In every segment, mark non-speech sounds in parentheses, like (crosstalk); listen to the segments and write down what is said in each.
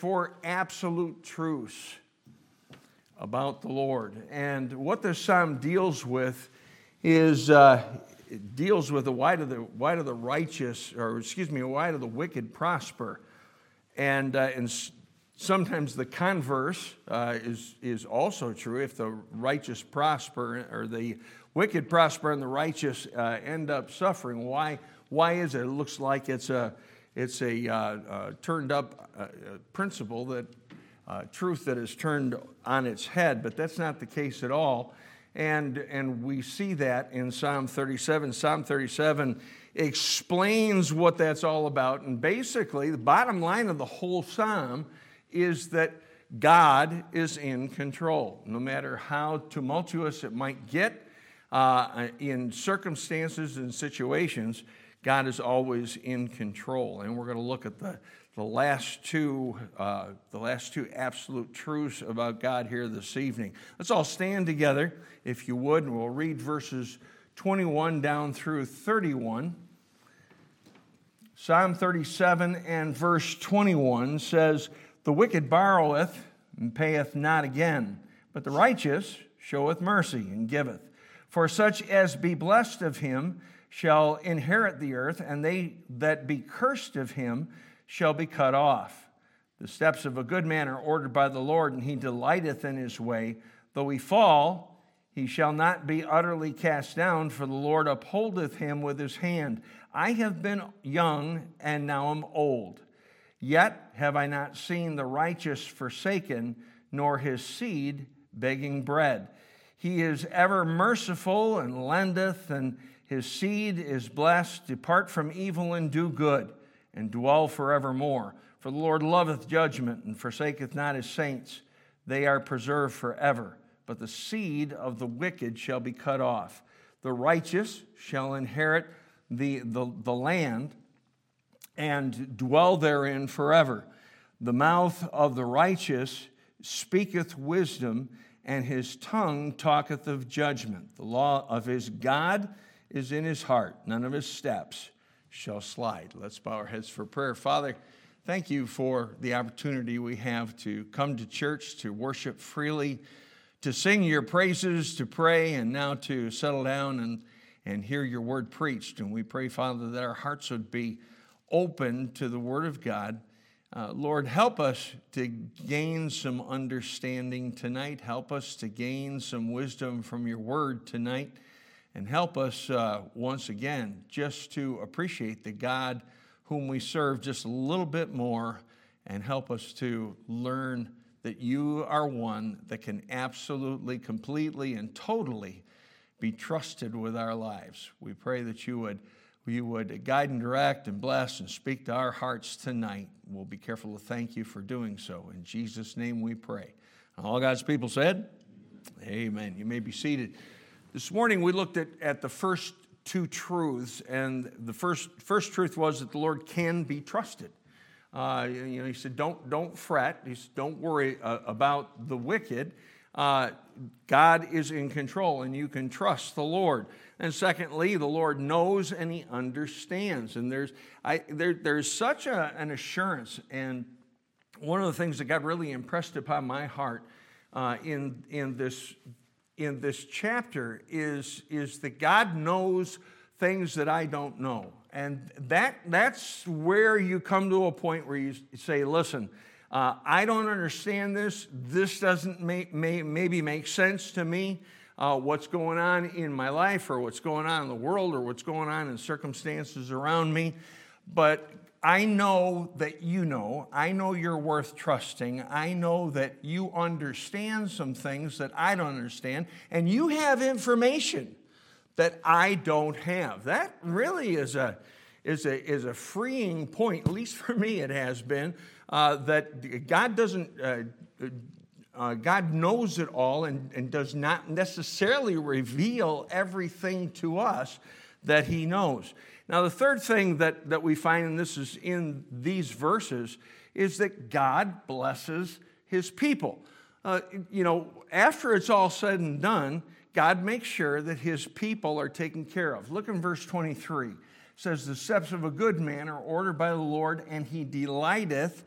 for absolute truths about the Lord. And what this psalm deals with is uh, deals with the why do the why do the righteous, or excuse me, why do the wicked prosper? And uh, and sometimes the converse uh, is is also true. If the righteous prosper or the wicked prosper and the righteous uh, end up suffering, why why is it? It looks like it's a it's a uh, uh, turned up uh, principle that uh, truth that is turned on its head, but that's not the case at all. And, and we see that in Psalm 37. Psalm 37 explains what that's all about. And basically, the bottom line of the whole psalm is that God is in control. No matter how tumultuous it might get uh, in circumstances and situations, God is always in control. And we're going to look at the, the last two, uh, the last two absolute truths about God here this evening. Let's all stand together, if you would, and we'll read verses 21 down through 31. Psalm 37 and verse 21 says, The wicked borroweth and payeth not again, but the righteous showeth mercy and giveth. For such as be blessed of him, shall inherit the earth, and they that be cursed of him shall be cut off. The steps of a good man are ordered by the Lord, and he delighteth in his way. Though he fall, he shall not be utterly cast down, for the Lord upholdeth him with his hand. I have been young, and now am old. Yet have I not seen the righteous forsaken, nor his seed begging bread. He is ever merciful and lendeth, and his seed is blessed. Depart from evil and do good, and dwell forevermore. For the Lord loveth judgment and forsaketh not his saints. They are preserved forever. But the seed of the wicked shall be cut off. The righteous shall inherit the, the, the land and dwell therein forever. The mouth of the righteous speaketh wisdom, and his tongue talketh of judgment. The law of his God is in his heart. None of his steps shall slide. Let's bow our heads for prayer. Father, thank you for the opportunity we have to come to church, to worship freely, to sing your praises, to pray, and now to settle down and, and hear your word preached. And we pray, Father, that our hearts would be open to the word of God. Uh, Lord, help us to gain some understanding tonight. Help us to gain some wisdom from your word tonight and help us uh, once again just to appreciate the God whom we serve just a little bit more and help us to learn that you are one that can absolutely, completely, and totally be trusted with our lives. We pray that you would, you would guide and direct and bless and speak to our hearts tonight. We'll be careful to thank you for doing so. In Jesus' name we pray. All God's people said, Amen. You may be seated. This morning we looked at, at the first two truths, and the first, first truth was that the Lord can be trusted. Uh, you know, he said, don't, don't fret, he said, don't worry uh, about the wicked. Uh, God is in control, and you can trust the Lord. And secondly, the Lord knows and He understands. And there's, I, there, there's such a, an assurance. And one of the things that God really impressed upon my heart uh, in, in this in this chapter is, is that God knows things that I don't know. And that, that's where you come to a point where you say, listen, uh, I don't understand this. This doesn't make, may, maybe make sense to me. Uh, what's going on in my life, or what's going on in the world, or what's going on in circumstances around me. But I know that you know. I know you're worth trusting. I know that you understand some things that I don't understand, and you have information that I don't have. That really is a, is a, is a freeing point, at least for me it has been, uh, that God doesn't. Uh, uh, God knows it all and, and does not necessarily reveal everything to us that He knows. Now, the third thing that, that we find, and this is in these verses, is that God blesses his people. Uh, you know, after it's all said and done, God makes sure that his people are taken care of. Look in verse 23. It says, The steps of a good man are ordered by the Lord, and he delighteth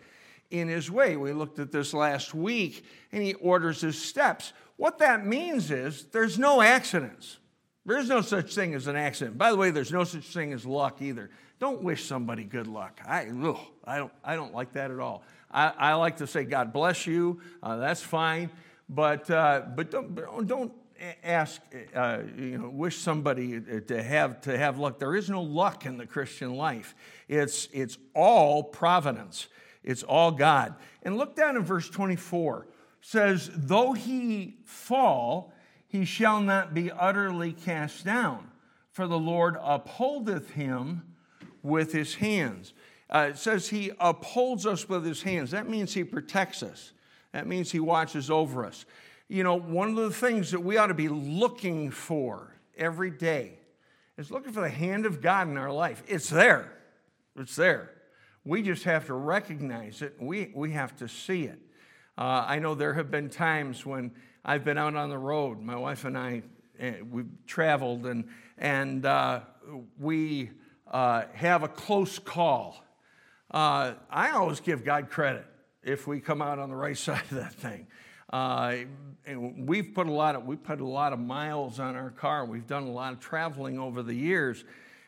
in his way. We looked at this last week, and he orders his steps. What that means is there's no accidents. There's no such thing as an accident. By the way, there's no such thing as luck either. Don't wish somebody good luck. I, ugh, I, don't, I don't like that at all. I, I like to say, God bless you. Uh, that's fine. But, uh, but don't, don't ask, uh, you know, wish somebody to have, to have luck. There is no luck in the Christian life. It's, it's all providence. It's all God. And look down in verse 24. Says, though he fall, he shall not be utterly cast down, for the Lord upholdeth him with his hands. Uh, it says he upholds us with his hands. That means he protects us. That means he watches over us. You know, one of the things that we ought to be looking for every day is looking for the hand of God in our life. It's there. It's there. We just have to recognize it. We, we have to see it. Uh, I know there have been times when I've been out on the road. My wife and I, eh, we've traveled, and, and uh, we uh, have a close call. Uh, I always give God credit if we come out on the right (laughs) side of that thing. Uh, we've put a lot of we put a lot of miles on our car. We've done a lot of traveling over the years,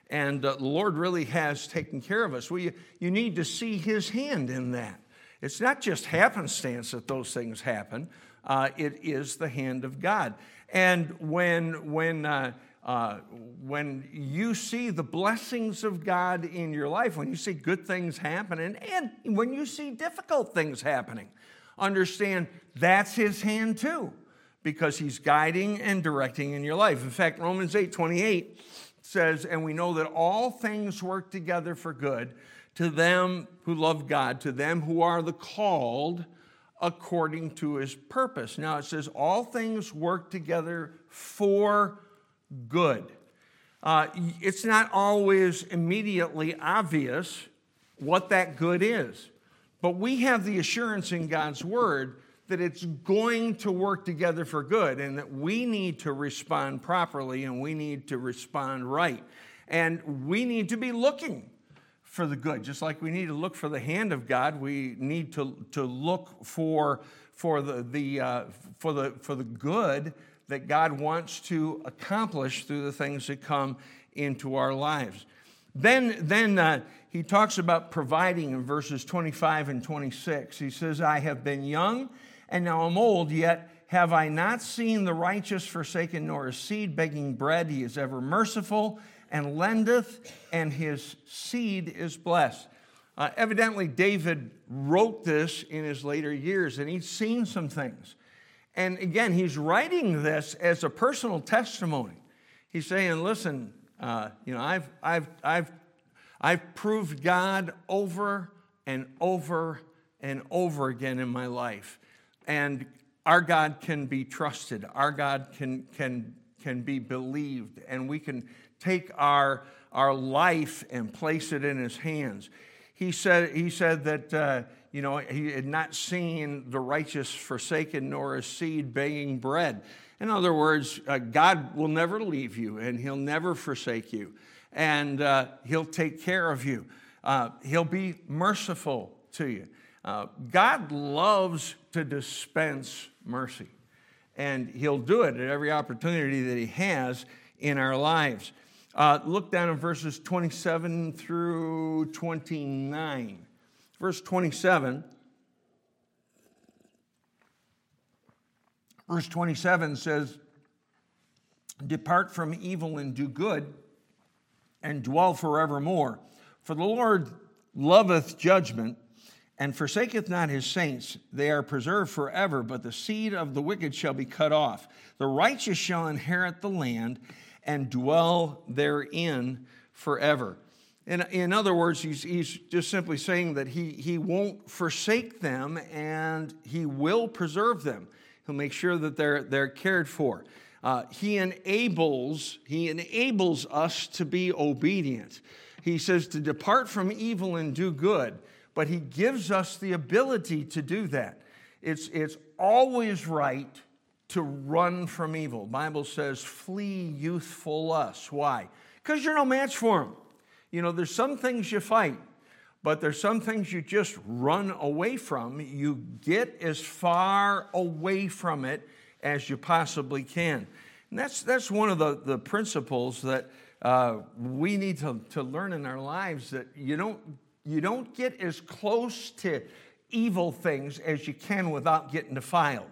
and uh, the Lord really has taken care of us. We, you need to see His hand in that. It's not just happenstance that those things happen. Uh, it is the hand of God. And when when uh, uh, when you see the blessings of God in your life, when you see good things happening, and when you see difficult things happening, understand that's His hand too, because He's guiding and directing in your life. In fact, Romans 8 28 says, And we know that all things work together for good to them who love God, to them who are the called according to His purpose. Now it says, All things work together for good. Uh, it's not always immediately obvious what that good is, but we have the assurance in God's Word that it's going to work together for good and that we need to respond properly and we need to respond right. And we need to be looking for the good. Just like we need to look for the hand of God, we need to, to look for, for, the, the, uh, for, the, for the good that God wants to accomplish through the things that come into our lives. Then, then uh, he talks about providing in verses 25 and 26. He says, I have been young and now I'm old, yet have I not seen the righteous forsaken nor his seed begging bread? He is ever merciful and lendeth, and his seed is blessed. Uh, evidently, David wrote this in his later years, and he'd seen some things. And again, he's writing this as a personal testimony. He's saying, listen, uh, you know, I've, I've, I've, I've proved God over and over and over again in my life. And our God can be trusted. Our God can, can, can be believed. And we can take our, our life and place it in his hands. He said, he said that, uh, you know, he had not seen the righteous forsaken nor his seed begging bread. In other words, uh, God will never leave you and he'll never forsake you. And uh, he'll take care of you. Uh, he'll be merciful to you. Uh, God loves to dispense mercy, and He'll do it at every opportunity that He has in our lives. Uh, look down in verses 27 through 29. Verse 27. Verse 27 says, Depart from evil and do good, and dwell forevermore. For the Lord loveth judgment, and forsaketh not his saints. They are preserved forever, but the seed of the wicked shall be cut off. The righteous shall inherit the land and dwell therein forever. In, in other words, he's, he's just simply saying that he, he won't forsake them and he will preserve them. He'll make sure that they're, they're cared for. Uh, he enables he enables us to be obedient. He says to depart from evil and do good, but he gives us the ability to do that. It's, it's always right to run from evil. Bible says flee youthful lust. Why? Because you're no match for them. You know, there's some things you fight, but there's some things you just run away from. You get as far away from it as you possibly can. And that's, that's one of the, the principles that uh, we need to, to learn in our lives that you don't, you don't get as close to evil things as you can without getting defiled.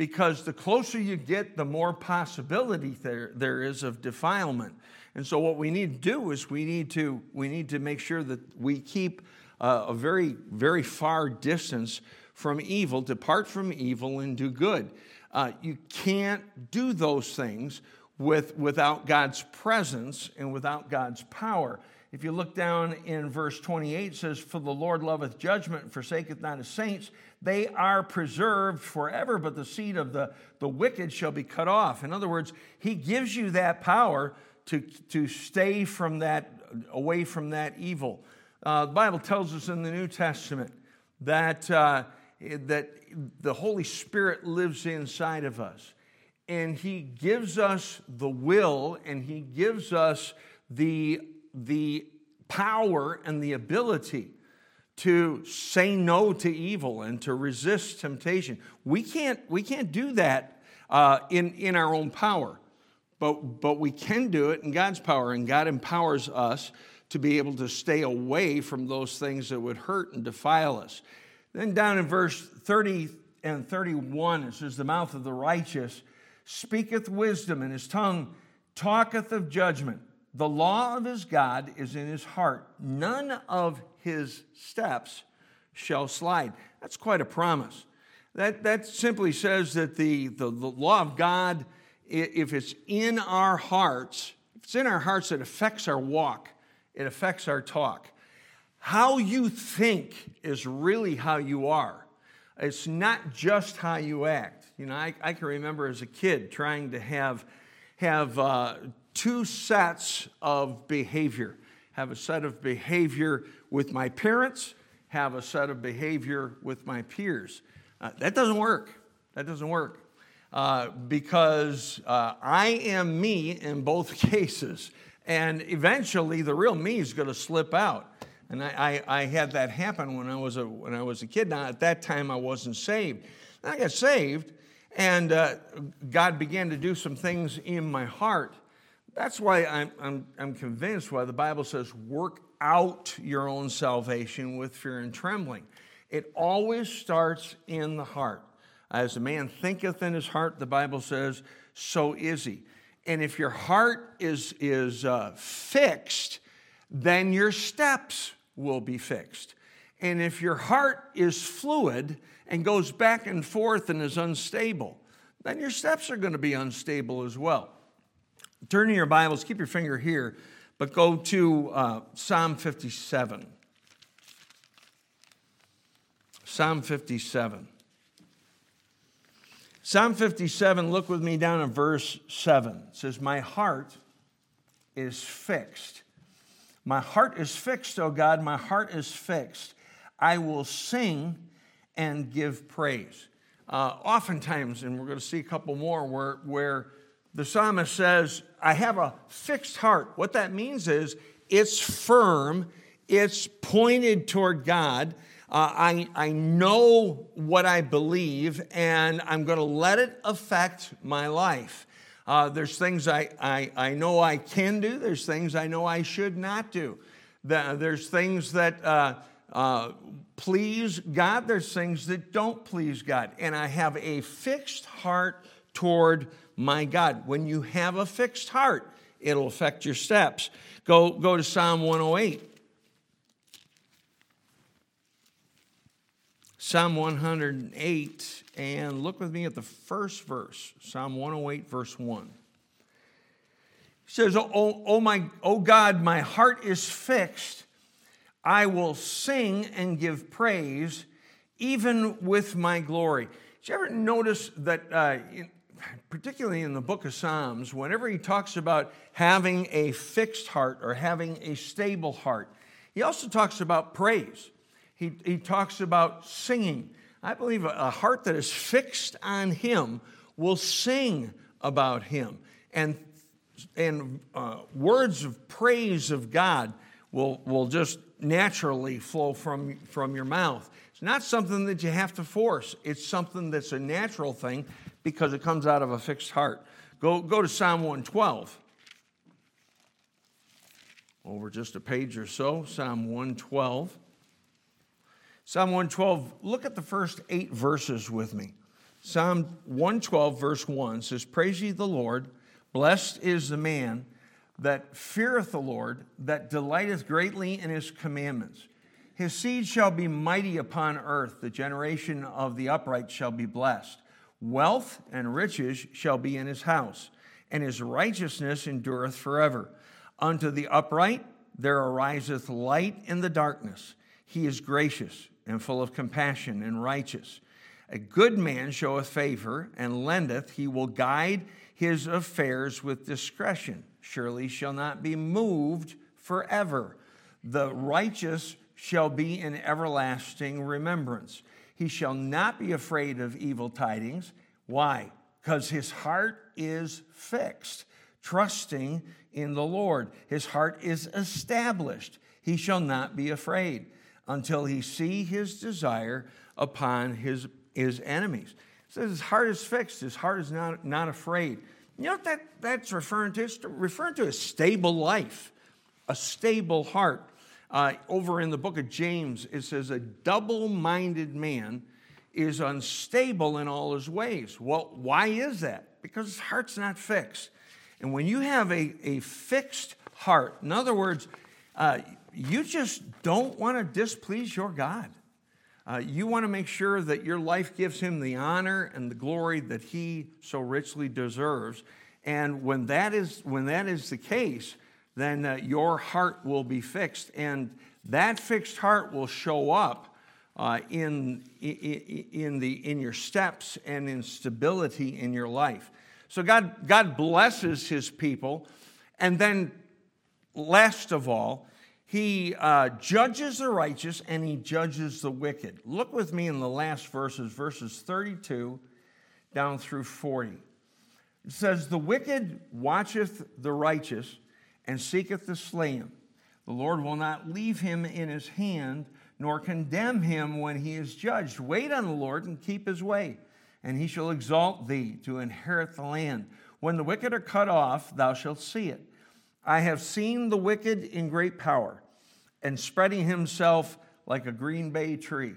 Because the closer you get, the more possibility there, there is of defilement. And so, what we need to do is we need to, we need to make sure that we keep uh, a very, very far distance from evil, depart from evil, and do good. Uh, you can't do those things with, without God's presence and without God's power. If you look down in verse 28, it says, For the Lord loveth judgment and forsaketh not his saints. They are preserved forever, but the seed of the, the wicked shall be cut off. In other words, he gives you that power to, to stay from that, away from that evil. Uh, the Bible tells us in the New Testament that, uh, that the Holy Spirit lives inside of us. And He gives us the will and He gives us the, the power and the ability to say no to evil and to resist temptation. We can't, we can't do that uh, in, in our own power, but, but we can do it in God's power, and God empowers us to be able to stay away from those things that would hurt and defile us. Then down in verse 30 and 31, it says, The mouth of the righteous speaketh wisdom, and his tongue talketh of judgment. The law of his God is in his heart. None of his steps shall slide. That's quite a promise. That, that simply says that the, the, the law of God, if it's in our hearts, if it's in our hearts, it affects our walk, it affects our talk. How you think is really how you are. It's not just how you act. You know, I, I can remember as a kid trying to have, have uh, two sets of behavior have a set of behavior with my parents, have a set of behavior with my peers. Uh, that doesn't work. That doesn't work. Uh, because uh, I am me in both (laughs) cases. And eventually, the real me is going to slip out. And I, I, I, had that happen when I, was a, when I was a kid. Now, at that time, I wasn't saved. I got saved, and uh, God began to do some things in my heart that's why I'm, I'm, I'm convinced why the Bible says, work out your own salvation with fear and trembling. It always starts in the heart. As a man thinketh in his heart, the Bible says, so is he. And if your heart is, is uh, fixed, then your steps will be fixed. And if your heart is fluid and goes back and forth and is unstable, then your steps are going to be unstable as well. Turn in your Bibles, keep your finger here, but go to uh, Psalm 57. Psalm 57. Psalm 57, look with me down in verse 7. It says, My heart is fixed. My heart is fixed, O God, my heart is fixed. I will sing and give praise. Uh, oftentimes, and we're going to see a couple more where, where the psalmist says, I have a fixed heart. What that means is it's firm, it's pointed toward God. Uh, I, I know what I believe, and I'm going to let it affect my life. Uh, there's things I, I, I know I can do, there's things I know I should not do. There's things that uh, uh, please God, there's things that don't please God. And I have a fixed heart toward my God. When you have a fixed heart, it'll affect your steps. Go, go to Psalm 108. Psalm 108, and look with me at the first verse, Psalm 108, verse 1. It says, oh, oh, my, oh God, my heart is fixed. I will sing and give praise, even with my glory. Did you ever notice that uh, particularly in the book of Psalms, whenever he talks about having a fixed heart or having a stable heart, he also talks about praise. He, he talks about singing. I believe a heart that is fixed on him will sing about him. And, and uh, words of praise of God will, will just naturally flow from, from your mouth. It's not something that you have to force, it's something that's a natural thing because it comes out of a fixed heart. Go, go to Psalm 112. Over just a page or so, Psalm 112. Psalm 112, look at the first eight verses with me. Psalm 112, verse 1 says, Praise ye the Lord, blessed is the man that feareth the Lord, that delighteth greatly in his commandments. His seed shall be mighty upon earth, the generation of the upright shall be blessed. Wealth and riches shall be in his house, and his righteousness endureth forever. Unto the upright there ariseth light in the darkness. He is gracious and full of compassion and righteous. A good man showeth favor and lendeth, he will guide his affairs with discretion. Surely shall not be moved forever. The righteous shall be in everlasting remembrance. He shall not be afraid of evil tidings. Why? Because his heart is fixed, trusting in the Lord. His heart is established. He shall not be afraid until he see his desire upon his, his enemies. Says his heart is fixed, his heart is not, not afraid. You know what that, that's referring to? It's referring to a stable life, a stable heart. Uh, over in the book of James, it says, A double minded man is unstable in all his ways. Well, why is that? Because his heart's not fixed. And when you have a, a fixed heart, in other words, uh, you just don't want to displease your God. Uh, you want to make sure that your life gives him the honor and the glory that he so richly deserves. And when that is, when that is the case, then uh, your heart will be fixed. And that fixed heart will show up uh, in, in, the, in your steps and in stability in your life. So God, God blesses his people. And then, last of all, he uh, judges the righteous and he judges the wicked. Look with me in the last verses, verses 32 down through 40. It says, The wicked watcheth the righteous and seeketh to slay him. The Lord will not leave him in his hand, nor condemn him when he is judged. Wait on the Lord and keep his way and he shall exalt thee to inherit the land. When the wicked are cut off, thou shalt see it. I have seen the wicked in great power, and spreading himself like a green bay tree.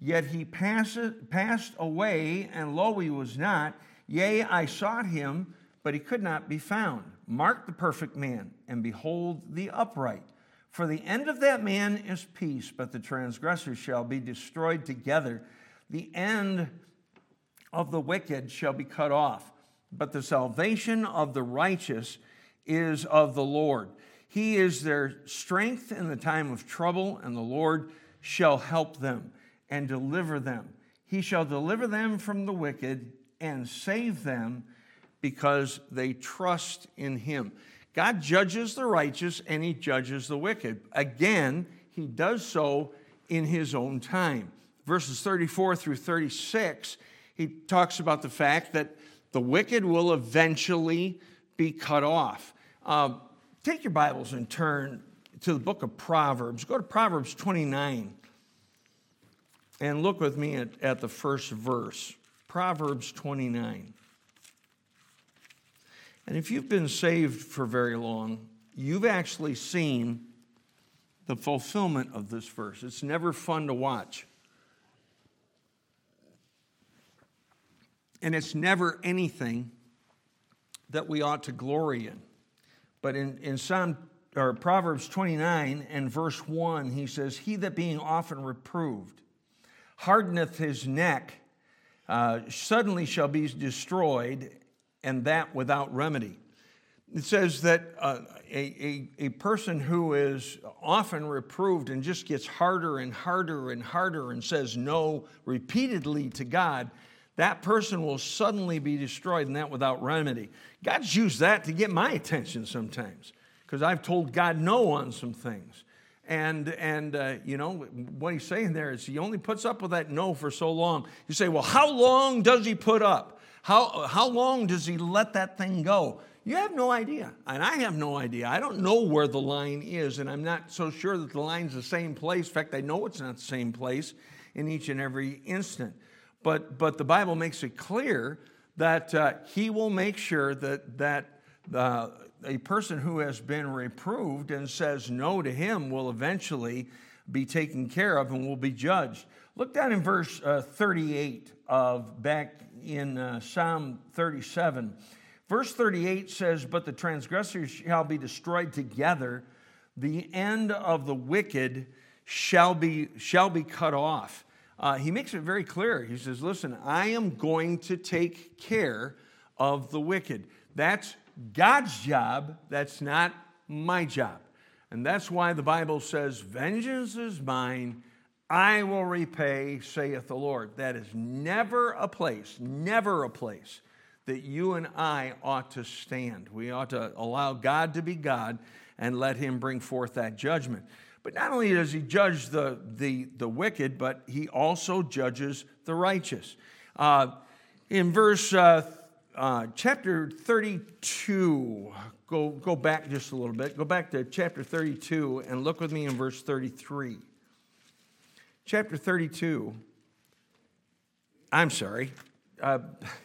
Yet he passed, passed away, and lo, he was not. Yea, I sought him, but he could not be found. Mark the perfect man, and behold the upright. For the end of that man is peace, but the transgressors shall be destroyed together. The end of the wicked shall be cut off, but the salvation of the righteous is of the Lord. He is their strength in the time of trouble, and the Lord shall help them and deliver them. He shall deliver them from the wicked and save them because they trust in him. God judges the righteous and he judges the wicked. Again, he does so in his own time. Verses 34 through 36 he talks about the fact that the wicked will eventually be cut off. Uh, take your Bibles and turn to the book of Proverbs. Go to Proverbs 29 and look with me at, at the first verse. Proverbs 29. And if you've been saved for very long, you've actually seen the fulfillment of this verse. It's never fun to watch. And it's never anything that we ought to glory in. But in, in Psalm or Proverbs 29 and verse 1, he says, He that being often reproved hardeneth his neck, uh, suddenly shall be destroyed, and that without remedy. It says that uh, a, a, a person who is often reproved and just gets harder and harder and harder and says no repeatedly to God that person will suddenly be destroyed and that without remedy. God's used that to get my attention sometimes because I've told God no on some things. And, and uh, you know, what he's saying there is he only puts up with that no for so long. You say, well, how long does he put up? How, how long does he let that thing go? You have no idea. And I have no idea. I don't know where the line is, and I'm not so sure that the line's the same place. In fact, I know it's not the same place in each and every instant. But, but the Bible makes it clear that uh, He will make sure that, that uh, a person who has been reproved and says no to Him will eventually be taken care of and will be judged. Look down in verse uh, 38 of back in uh, Psalm 37. Verse 38 says, But the transgressors shall be destroyed together, the end of the wicked shall be, shall be cut off. Uh, he makes it very clear. He says, Listen, I am going to take care of the wicked. That's God's job, that's not my job. And that's why the Bible says, Vengeance is mine, I will repay, saith the Lord. That is never a place, never a place that you and I ought to stand. We ought to allow God to be God and let Him bring forth that judgment. But not only does He judge the, the, the wicked, but He also judges the righteous. Uh, in verse uh, uh, chapter 32, go, go back just a little bit. Go back to chapter 32 and look with me in verse 33 chapter 32. I'm sorry. Uh,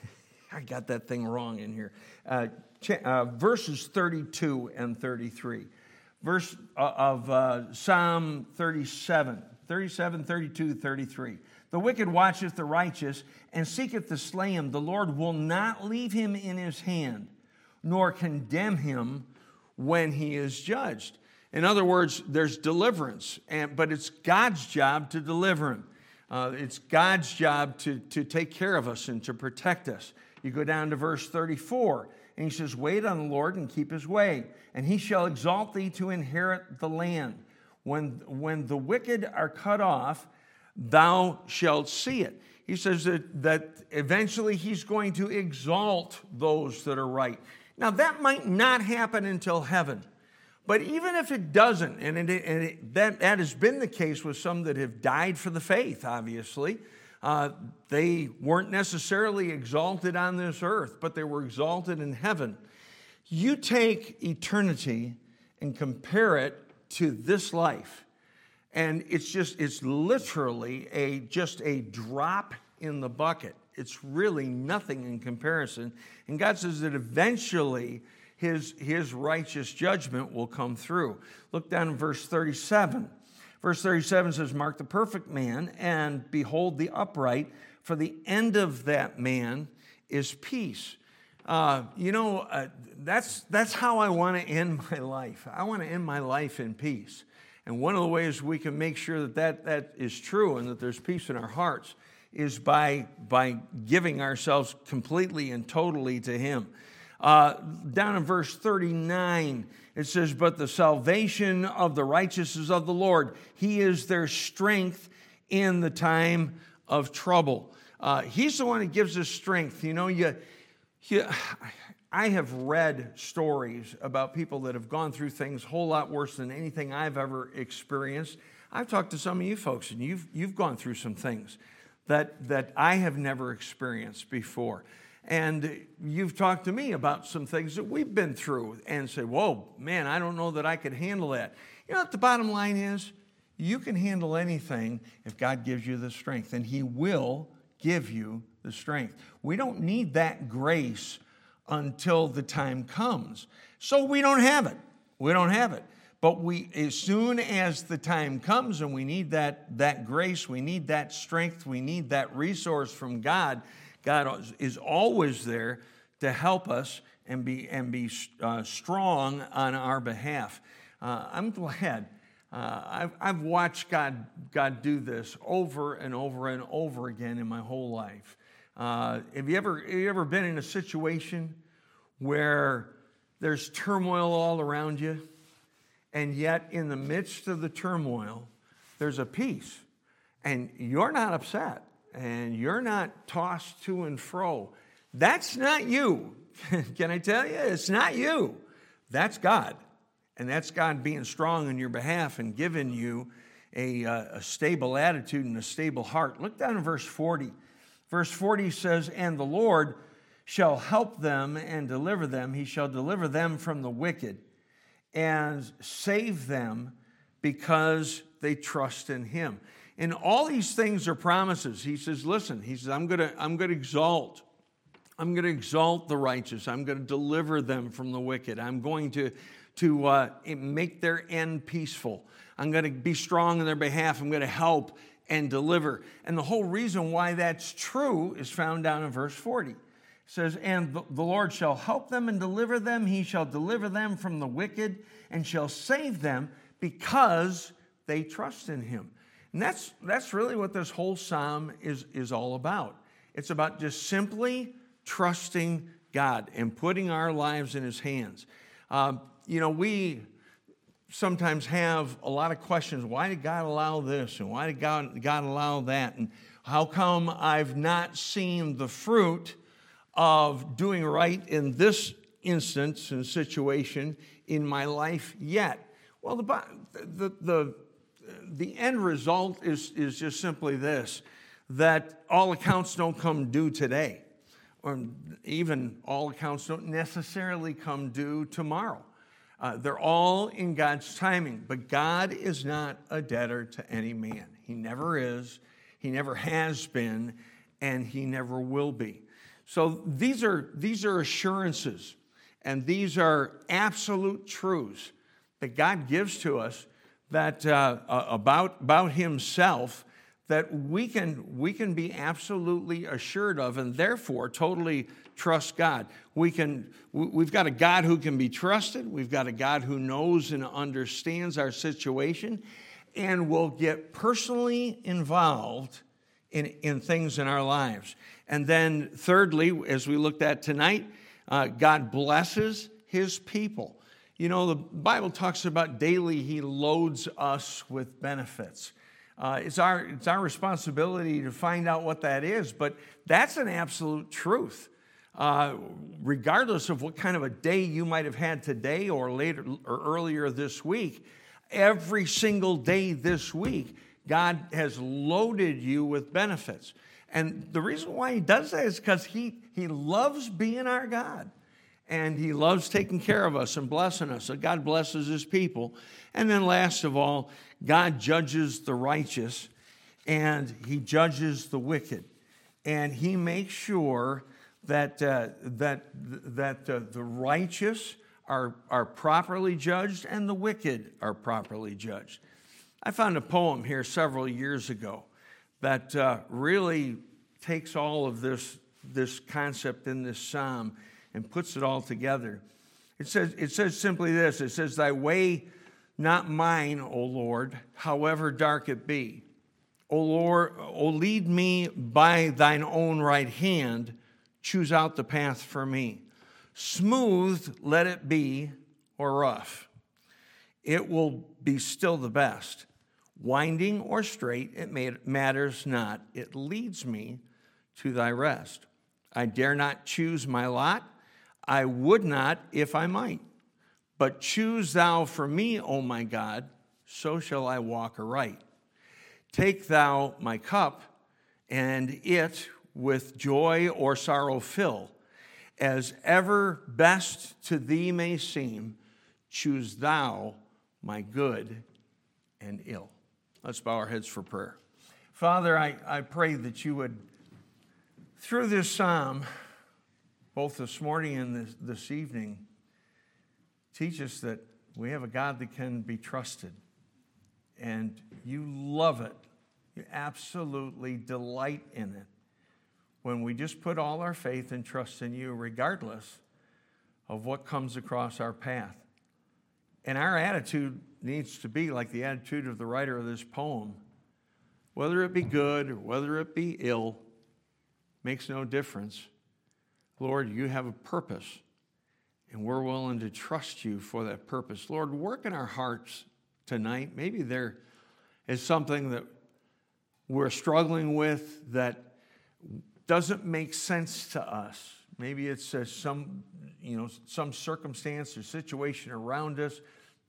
(laughs) I got that thing wrong in here. Uh, cha- uh, verses 32 and 33. Verse uh, of uh, Psalm 37, 37, 32, 33. The wicked watcheth the righteous and seeketh to slay him. The Lord will not leave him in his hand, nor condemn him when he is judged. In other words, there's deliverance, and, but it's God's job to deliver him. Uh, it's God's job to, to take care of us and to protect us. You go down to verse 34, and he says, Wait on the Lord and keep his way, and he shall exalt thee to inherit the land. When, when the wicked are cut off, thou shalt see it. He says that, that eventually he's going to exalt those that are right. Now, that might not happen until heaven. But even if it doesn't, and, it, and it, that, that has been the case with some that have died for the faith, obviously, uh, they weren't necessarily exalted on this earth, but they were exalted in heaven. You take eternity and compare it to this life, and it's just, it's literally a, just a drop in the bucket. It's really nothing in comparison. And God says that eventually, his, his righteous judgment will come through. Look down in verse 37. Verse 37 says, Mark the perfect man, and behold the upright, for the end of that man is peace. Uh, you know, uh, that's, that's how I want to end (laughs) my life. I want to end my life in peace. And one of the ways we can make sure that, that that is true and that there's peace in our hearts is by, by giving ourselves completely and totally to Him. Uh, down in verse 39, it says, But the salvation of the righteous is of the Lord. He is their strength in the time of trouble. Uh, he's the one that gives us strength. You know, you, you, (sighs) I have read stories about people that have gone through things a whole lot worse than anything I've ever experienced. I've talked to some of you folks, and you've, you've gone through some things that, that I have never experienced before. And you've talked to me about some things that we've been through and say, whoa, man, I don't know that I could handle that. You know what the bottom line is? You can handle anything if God gives you the strength, and He will give you the strength. We don't need that grace until the time comes. So we don't have it. We don't have it. But we, as soon as the time comes and we need that, that grace, we need that strength, we need that resource from God, God is always there to help us and be, and be uh, strong on our behalf. Uh, I'm glad. Uh, I've, I've watched God, God do this over and over and over again in my whole life. Uh, have, you ever, have you ever been in a situation where there's turmoil all around you, and yet in the midst of the turmoil, there's a peace, and you're not upset? And you're not tossed to and fro. That's not you. (laughs) Can I tell you? It's not you. That's God. And that's God being strong on your behalf and giving you a, uh, a stable attitude and a stable heart. Look down in verse 40. Verse 40 says, And the Lord shall help them and deliver them. He shall deliver them from the wicked and save them because they trust in him. And all these things are promises. He says, listen, he says, I'm gonna, I'm gonna exalt. I'm gonna exalt the righteous. I'm gonna deliver them from the wicked. I'm going to, to uh, make their end peaceful. I'm gonna be strong in their behalf. I'm gonna help and deliver. And the whole reason why that's true is found down in verse 40. It says, And the Lord shall help them and deliver them. He shall deliver them from the wicked and shall save them because they trust in him. And that's, that's really what this whole psalm is, is all about. It's about just simply trusting God and putting our lives in his hands. Um, you know, we sometimes have a lot of questions. Why did God allow this? And why did God, God allow that? And how come I've not seen the fruit of doing right in this instance and situation in my life yet? Well, the, the, the, the end result is, is just simply this that all accounts don't come due today, or even all accounts don't necessarily come due tomorrow. Uh, they're all in God's timing, but God is not a debtor to any man. He never is, He never has been, and He never will be. So these are, these are assurances, and these are absolute truths that God gives to us that uh, about, about himself that we can, we can be absolutely assured of and therefore totally trust God. We can, we've got a God who can be trusted. We've got a God who knows and understands our situation and will get personally involved in, in things in our lives. And then, thirdly, as we looked at tonight, uh, God blesses his people. You know, the Bible talks about daily he loads us with benefits. Uh, it's, our, it's our responsibility to find out what that is, but that's an absolute truth. Uh, regardless of what kind of a day you might have had today or later or earlier this week, every single day this week, God has loaded you with benefits. And the reason why He does that is because He, he loves being our God and he loves taking care of us and blessing us. So God blesses his people. And then, last of all, God judges the righteous and he judges the wicked. And he makes sure that, uh, that, that uh, the righteous are, are properly judged and the wicked are properly judged. I found a poem here several years ago that uh, really takes all of this, this concept in this psalm and puts it all together. It says, it says simply this it says, Thy way, not mine, O Lord, however dark it be. O Lord, O lead me by thine own right hand, choose out the path for me. Smooth let it be, or rough. It will be still the best. Winding or straight, it matters not. It leads me to thy rest. I dare not choose my lot I would not if I might. But choose thou for me, O my God, so shall I walk aright. Take thou my cup, and it with joy or sorrow fill. As ever best to thee may seem, choose thou my good and ill. Let's bow our heads for prayer. Father, I, I pray that you would, through this psalm, both this morning and this, this evening teach us that we have a God that can be trusted. And you love it. You absolutely delight in it when we just put all our faith and trust in you, regardless of what comes across our path. And our attitude needs to be like the attitude of the writer of this poem. Whether it be good or whether it be ill, makes no difference. Lord, you have a purpose, and we're willing to trust you for that purpose. Lord, work in our hearts tonight. Maybe there is something that we're struggling with that doesn't make sense to us. Maybe it's uh, some, you know, some circumstance or situation around us.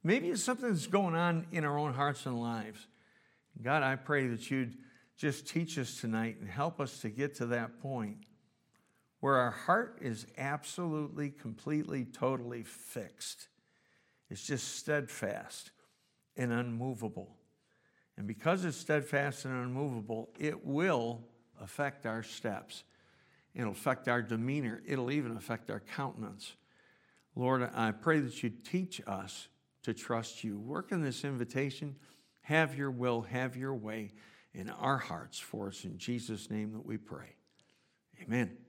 Maybe it's something that's going on in our own hearts and lives. God, I pray that you'd just teach us tonight and help us to get to that point where our heart is absolutely, completely, totally fixed. It's just steadfast and unmovable. And because it's steadfast and unmovable, it will affect our steps. It'll affect our demeanor. It'll even affect our countenance. Lord, I pray that you teach us to trust you. Work in this invitation. Have your will, have your way in our hearts for us. In Jesus' name that we pray. Amen.